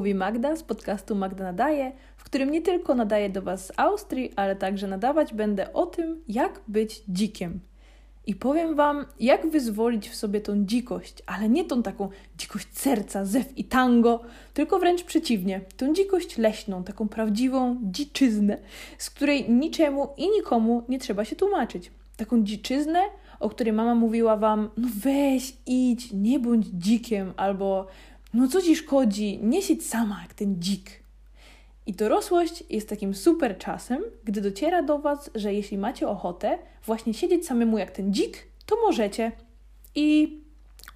Mówi Magda z podcastu Magda Nadaje, w którym nie tylko nadaję do Was z Austrii, ale także nadawać będę o tym, jak być dzikiem. I powiem Wam, jak wyzwolić w sobie tą dzikość, ale nie tą taką dzikość serca, zew i tango, tylko wręcz przeciwnie, tą dzikość leśną, taką prawdziwą dziczyznę, z której niczemu i nikomu nie trzeba się tłumaczyć. Taką dziczyznę, o której mama mówiła Wam, no weź, idź, nie bądź dzikiem, albo no co ci szkodzi, nie siedź sama jak ten dzik. I dorosłość jest takim super czasem, gdy dociera do Was, że jeśli macie ochotę właśnie siedzieć samemu jak ten dzik, to możecie. I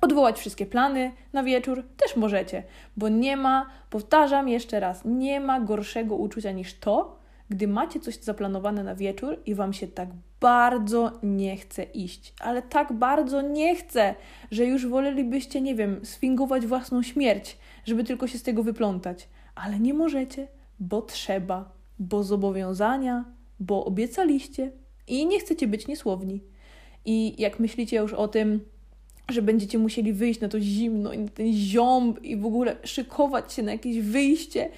odwołać wszystkie plany na wieczór też możecie, bo nie ma, powtarzam jeszcze raz, nie ma gorszego uczucia niż to, gdy macie coś zaplanowane na wieczór i Wam się tak bardzo nie chce iść, ale tak bardzo nie chce, że już wolelibyście, nie wiem, sfingować własną śmierć, żeby tylko się z tego wyplątać, ale nie możecie, bo trzeba, bo zobowiązania, bo obiecaliście i nie chcecie być niesłowni. I jak myślicie już o tym, że będziecie musieli wyjść na to zimno i na ten ziąb i w ogóle szykować się na jakieś wyjście,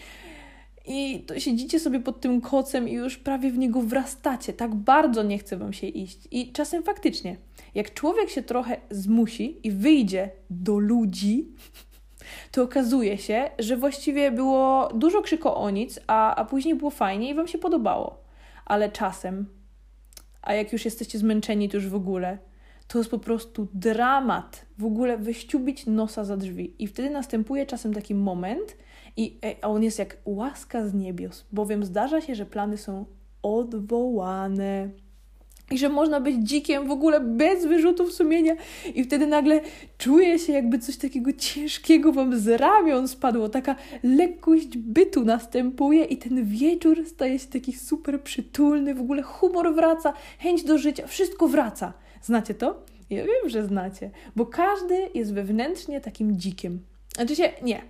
i to siedzicie sobie pod tym kocem i już prawie w niego wrastacie. Tak bardzo nie chce wam się iść. I czasem faktycznie, jak człowiek się trochę zmusi i wyjdzie do ludzi, to okazuje się, że właściwie było dużo krzyko o nic, a, a później było fajnie i wam się podobało. Ale czasem, a jak już jesteście zmęczeni, to już w ogóle, to jest po prostu dramat. W ogóle wyściubić nosa za drzwi. I wtedy następuje czasem taki moment, i, e, a on jest jak łaska z niebios, bowiem zdarza się, że plany są odwołane. I że można być dzikiem w ogóle bez wyrzutów sumienia, i wtedy nagle czuje się, jakby coś takiego ciężkiego wam z ramion spadło. Taka lekkość bytu następuje, i ten wieczór staje się taki super przytulny. W ogóle humor wraca, chęć do życia, wszystko wraca. Znacie to? Ja wiem, że znacie, bo każdy jest wewnętrznie takim dzikiem. Znaczy się, nie,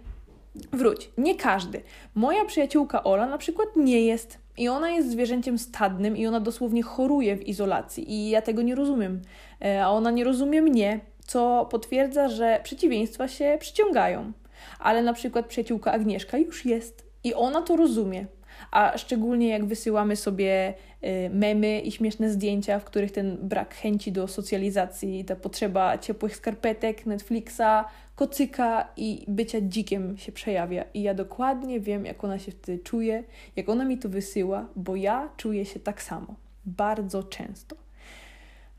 Wróć, nie każdy. Moja przyjaciółka Ola na przykład nie jest. I ona jest zwierzęciem stadnym i ona dosłownie choruje w izolacji. I ja tego nie rozumiem. E, a ona nie rozumie mnie, co potwierdza, że przeciwieństwa się przyciągają. Ale na przykład przyjaciółka Agnieszka już jest i ona to rozumie a szczególnie jak wysyłamy sobie y, memy i śmieszne zdjęcia, w których ten brak chęci do socjalizacji, ta potrzeba ciepłych skarpetek, Netflixa, kocyka i bycia dzikiem się przejawia. I ja dokładnie wiem, jak ona się wtedy czuje, jak ona mi to wysyła, bo ja czuję się tak samo. Bardzo często.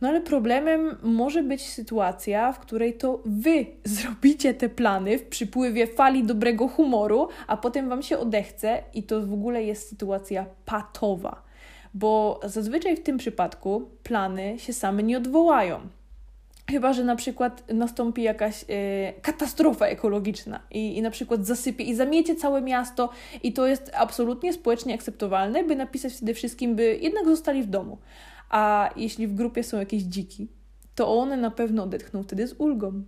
No ale problemem może być sytuacja, w której to wy zrobicie te plany w przypływie fali dobrego humoru, a potem wam się odechce i to w ogóle jest sytuacja patowa. Bo zazwyczaj w tym przypadku plany się same nie odwołają. Chyba, że na przykład nastąpi jakaś y, katastrofa ekologiczna i, i na przykład zasypie i zamiecie całe miasto, i to jest absolutnie społecznie akceptowalne, by napisać wtedy wszystkim, by jednak zostali w domu. A jeśli w grupie są jakieś dziki, to one na pewno odetchną wtedy z ulgą.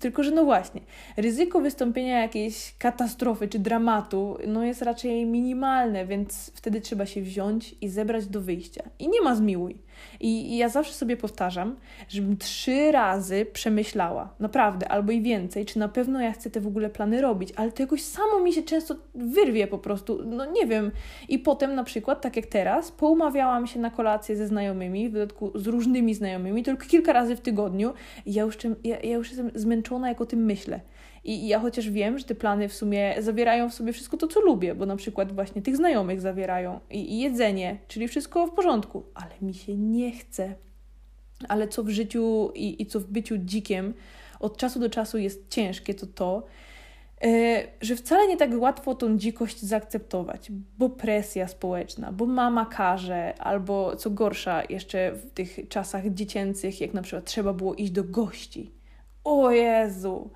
Tylko, że no właśnie, ryzyko wystąpienia jakiejś katastrofy czy dramatu no jest raczej minimalne, więc wtedy trzeba się wziąć i zebrać do wyjścia. I nie ma zmiłuj. I, I ja zawsze sobie powtarzam, żebym trzy razy przemyślała, naprawdę, albo i więcej, czy na pewno ja chcę te w ogóle plany robić, ale to jakoś samo mi się często wyrwie po prostu, no nie wiem. I potem na przykład, tak jak teraz, poumawiałam się na kolację ze znajomymi, w dodatku z różnymi znajomymi, tylko kilka razy w tygodniu i ja już, ja, ja już jestem zmęczona, jak o tym myślę. I, ja chociaż wiem, że te plany w sumie zawierają w sobie wszystko to, co lubię, bo na przykład właśnie tych znajomych zawierają i, i jedzenie, czyli wszystko w porządku, ale mi się nie chce. Ale co w życiu i, i co w byciu dzikiem od czasu do czasu jest ciężkie, to to, e, że wcale nie tak łatwo tą dzikość zaakceptować, bo presja społeczna, bo mama każe, albo co gorsza, jeszcze w tych czasach dziecięcych, jak na przykład trzeba było iść do gości. O Jezu!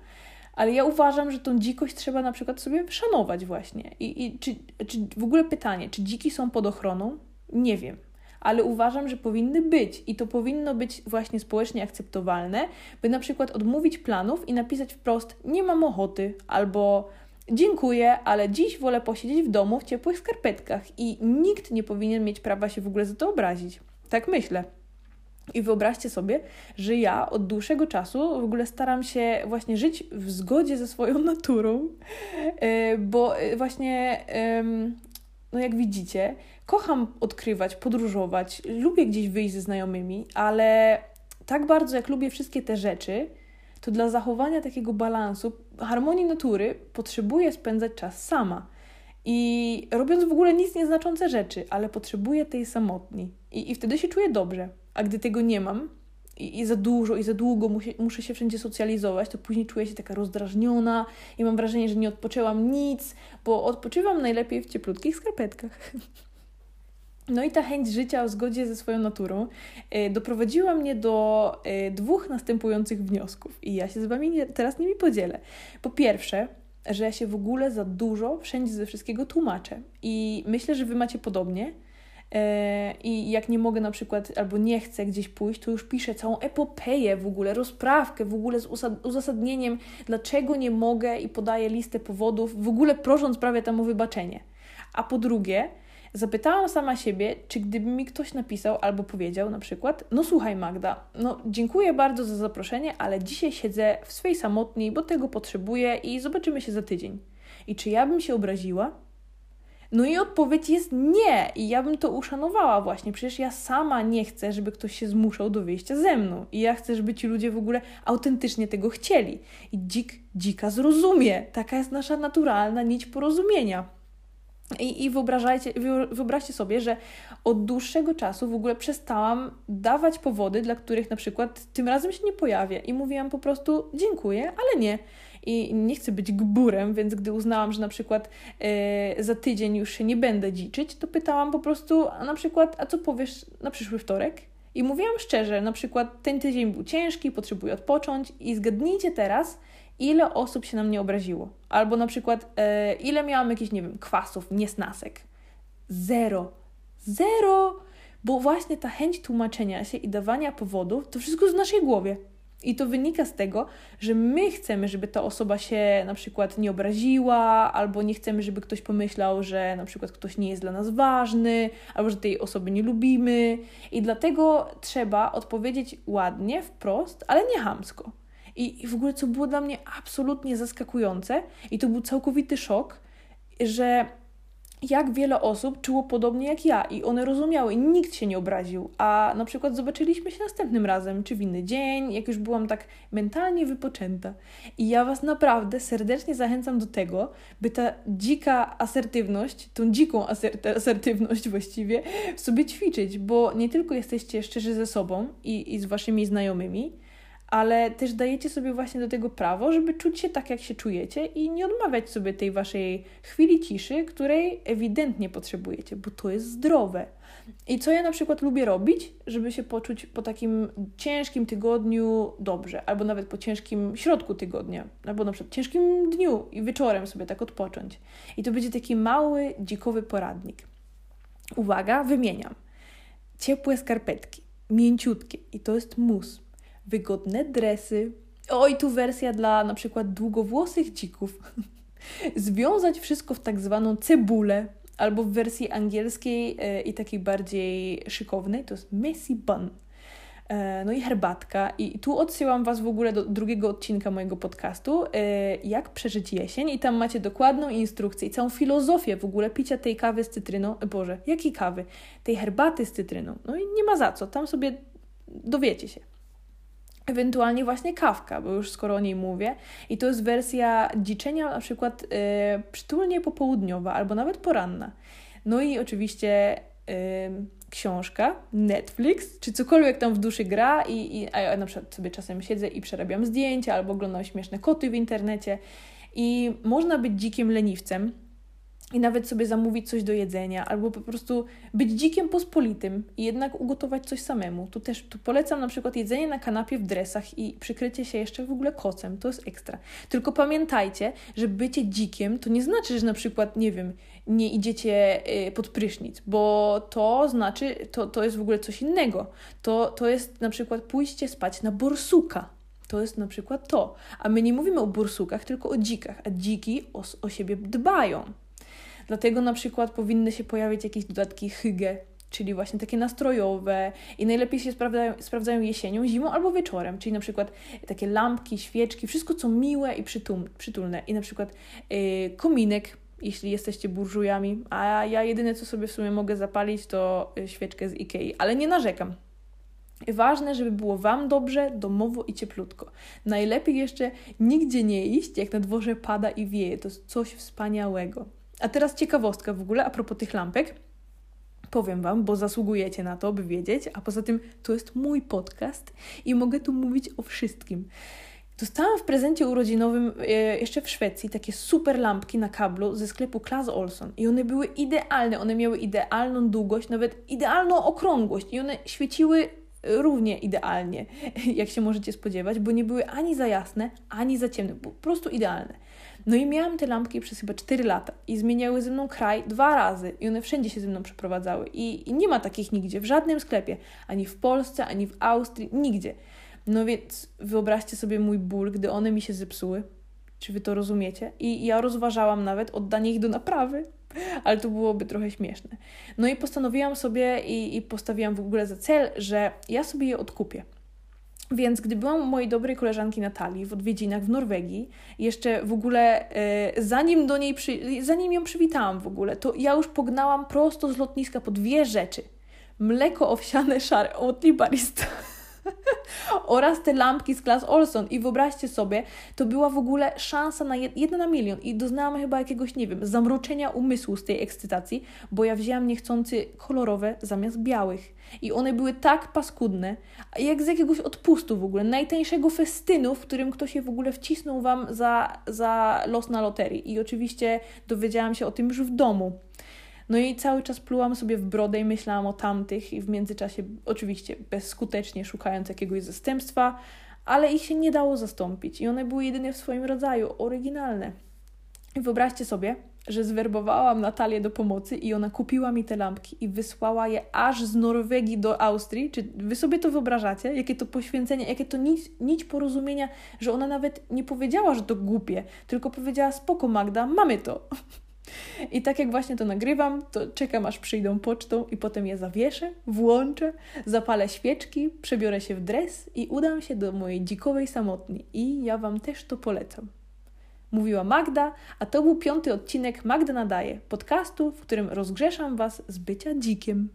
Ale ja uważam, że tą dzikość trzeba na przykład sobie szanować właśnie. I, i czy, czy w ogóle pytanie, czy dziki są pod ochroną? Nie wiem. Ale uważam, że powinny być i to powinno być właśnie społecznie akceptowalne, by na przykład odmówić planów i napisać wprost: Nie mam ochoty, albo Dziękuję, ale dziś wolę posiedzieć w domu w ciepłych skarpetkach i nikt nie powinien mieć prawa się w ogóle za to obrazić. Tak myślę. I wyobraźcie sobie, że ja od dłuższego czasu w ogóle staram się właśnie żyć w zgodzie ze swoją naturą, e, bo e, właśnie, no jak widzicie, kocham odkrywać, podróżować, lubię gdzieś wyjść ze znajomymi, ale tak bardzo jak lubię wszystkie te rzeczy, to dla zachowania takiego balansu, harmonii natury, potrzebuję spędzać czas sama. I robiąc w ogóle nic nieznaczące rzeczy, ale potrzebuję tej samotni. I, i wtedy się czuję dobrze. A gdy tego nie mam i, i za dużo, i za długo muszę, muszę się wszędzie socjalizować, to później czuję się taka rozdrażniona i mam wrażenie, że nie odpoczęłam nic, bo odpoczywam najlepiej w cieplutkich skarpetkach. No i ta chęć życia w zgodzie ze swoją naturą y, doprowadziła mnie do y, dwóch następujących wniosków i ja się z Wami nie, teraz nimi podzielę. Po pierwsze, że ja się w ogóle za dużo wszędzie ze wszystkiego tłumaczę i myślę, że Wy macie podobnie. E, I jak nie mogę na przykład, albo nie chcę gdzieś pójść, to już piszę całą epopeję w ogóle, rozprawkę w ogóle z uzasadnieniem, dlaczego nie mogę i podaję listę powodów, w ogóle prosząc prawie tam o wybaczenie. A po drugie, Zapytałam sama siebie, czy gdyby mi ktoś napisał albo powiedział na przykład: No słuchaj, Magda, no dziękuję bardzo za zaproszenie, ale dzisiaj siedzę w swej samotni, bo tego potrzebuję i zobaczymy się za tydzień. I czy ja bym się obraziła? No i odpowiedź jest nie, i ja bym to uszanowała właśnie. Przecież ja sama nie chcę, żeby ktoś się zmuszał do wyjścia ze mną. I ja chcę, żeby ci ludzie w ogóle autentycznie tego chcieli. I dzik dzika zrozumie. Taka jest nasza naturalna nić porozumienia. I, I wyobrażajcie, wyobraźcie sobie, że od dłuższego czasu w ogóle przestałam dawać powody, dla których na przykład tym razem się nie pojawię. I mówiłam po prostu dziękuję, ale nie. I nie chcę być gburem, więc gdy uznałam, że na przykład e, za tydzień już się nie będę dziczyć, to pytałam po prostu, a na przykład, a co powiesz na przyszły wtorek? I mówiłam szczerze, na przykład ten tydzień był ciężki, potrzebuję odpocząć i zgadnijcie teraz, ile osób się na mnie obraziło. Albo na przykład, e, ile miałam jakichś, nie wiem, kwasów, niesnasek. Zero. Zero! Bo właśnie ta chęć tłumaczenia się i dawania powodów, to wszystko w naszej głowie. I to wynika z tego, że my chcemy, żeby ta osoba się na przykład nie obraziła, albo nie chcemy, żeby ktoś pomyślał, że na przykład ktoś nie jest dla nas ważny, albo że tej osoby nie lubimy. I dlatego trzeba odpowiedzieć ładnie, wprost, ale nie hamsko. I, w ogóle, co było dla mnie absolutnie zaskakujące, i to był całkowity szok, że jak wiele osób czuło podobnie jak ja i one rozumiały nikt się nie obraził. A na przykład zobaczyliśmy się następnym razem, czy w inny dzień, jak już byłam tak mentalnie wypoczęta. I ja Was naprawdę serdecznie zachęcam do tego, by ta dzika asertywność, tą dziką asertywność właściwie sobie ćwiczyć, bo nie tylko jesteście szczerzy ze sobą i, i z Waszymi znajomymi, ale też dajecie sobie właśnie do tego prawo, żeby czuć się tak, jak się czujecie i nie odmawiać sobie tej waszej chwili ciszy, której ewidentnie potrzebujecie, bo to jest zdrowe. I co ja na przykład lubię robić, żeby się poczuć po takim ciężkim tygodniu dobrze, albo nawet po ciężkim środku tygodnia, albo na przykład ciężkim dniu i wieczorem sobie tak odpocząć. I to będzie taki mały, dzikowy poradnik. Uwaga, wymieniam. Ciepłe skarpetki, mięciutkie i to jest mus wygodne dresy. Oj, tu wersja dla na przykład długowłosych dzików. Związać wszystko w tak zwaną cebulę, albo w wersji angielskiej e, i takiej bardziej szykownej, to jest messy bun. E, no i herbatka. I tu odsyłam Was w ogóle do drugiego odcinka mojego podcastu, e, jak przeżyć jesień. I tam macie dokładną instrukcję i całą filozofię w ogóle picia tej kawy z cytryną. Boże, jakiej kawy? Tej herbaty z cytryną. No i nie ma za co, tam sobie dowiecie się. Ewentualnie właśnie kawka, bo już skoro o niej mówię. I to jest wersja dziczenia na przykład yy, przytulnie popołudniowa albo nawet poranna. No i oczywiście yy, książka, Netflix, czy cokolwiek tam w duszy gra i, i a ja na przykład sobie czasem siedzę i przerabiam zdjęcia albo oglądam śmieszne koty w internecie i można być dzikim leniwcem, i nawet sobie zamówić coś do jedzenia, albo po prostu być dzikiem pospolitym i jednak ugotować coś samemu. Tu też tu polecam na przykład jedzenie na kanapie w dresach i przykrycie się jeszcze w ogóle kocem. To jest ekstra. Tylko pamiętajcie, że bycie dzikiem to nie znaczy, że na przykład, nie wiem, nie idziecie y, pod prysznic, bo to znaczy, to, to jest w ogóle coś innego. To, to jest na przykład pójście spać na borsuka. To jest na przykład to. A my nie mówimy o borsukach, tylko o dzikach, a dziki o, o siebie dbają. Dlatego na przykład powinny się pojawić jakieś dodatki hygge, czyli właśnie takie nastrojowe i najlepiej się sprawdzają, sprawdzają jesienią, zimą albo wieczorem, czyli na przykład takie lampki, świeczki, wszystko co miłe i przytulne i na przykład yy, kominek, jeśli jesteście burżujami, a ja jedyne co sobie w sumie mogę zapalić to y, świeczkę z Ikei, ale nie narzekam. Ważne, żeby było Wam dobrze, domowo i cieplutko. Najlepiej jeszcze nigdzie nie iść, jak na dworze pada i wieje. To jest coś wspaniałego. A teraz ciekawostka w ogóle a propos tych lampek. Powiem Wam, bo zasługujecie na to, by wiedzieć, a poza tym to jest mój podcast i mogę tu mówić o wszystkim. Dostałam w prezencie urodzinowym e, jeszcze w Szwecji takie super lampki na kablu ze sklepu Klaas Olson i one były idealne, one miały idealną długość, nawet idealną okrągłość i one świeciły równie idealnie, jak się możecie spodziewać, bo nie były ani za jasne, ani za ciemne, po prostu idealne. No i miałam te lampki przez chyba 4 lata i zmieniały ze mną kraj dwa razy i one wszędzie się ze mną przeprowadzały i, i nie ma takich nigdzie, w żadnym sklepie, ani w Polsce, ani w Austrii, nigdzie. No więc wyobraźcie sobie mój ból, gdy one mi się zepsuły. Czy wy to rozumiecie? I ja rozważałam nawet oddanie ich do naprawy, ale to byłoby trochę śmieszne. No i postanowiłam sobie i, i postawiłam w ogóle za cel, że ja sobie je odkupię. Więc gdy byłam u mojej dobrej koleżanki Natalii w odwiedzinach w Norwegii, jeszcze w ogóle e, zanim do niej, przy, zanim ją przywitałam w ogóle, to ja już pognałam prosto z lotniska po dwie rzeczy. Mleko owsiane szare od Libarista oraz te lampki z klas Olson. I wyobraźcie sobie, to była w ogóle szansa na jedna na milion. I doznałam chyba jakiegoś, nie wiem, zamroczenia umysłu z tej ekscytacji, bo ja wzięłam niechcący kolorowe zamiast białych. I one były tak paskudne, jak z jakiegoś odpustu w ogóle, najtańszego festynu, w którym ktoś je w ogóle wcisnął Wam za, za los na loterii. I oczywiście dowiedziałam się o tym już w domu. No i cały czas plułam sobie w brodę i myślałam o tamtych i w międzyczasie oczywiście bezskutecznie szukając jakiegoś zastępstwa, ale ich się nie dało zastąpić i one były jedynie w swoim rodzaju, oryginalne. I wyobraźcie sobie, że zwerbowałam Natalię do pomocy i ona kupiła mi te lampki i wysłała je aż z Norwegii do Austrii. Czy wy sobie to wyobrażacie? Jakie to poświęcenie, jakie to nić, nić porozumienia, że ona nawet nie powiedziała, że to głupie, tylko powiedziała: Spoko, Magda, mamy to. I tak jak właśnie to nagrywam, to czekam aż przyjdą pocztą i potem je zawieszę, włączę, zapalę świeczki, przebiorę się w dres i udam się do mojej dzikowej samotni. I ja Wam też to polecam. Mówiła Magda, a to był piąty odcinek Magda Nadaje, podcastu, w którym rozgrzeszam Was z bycia dzikiem.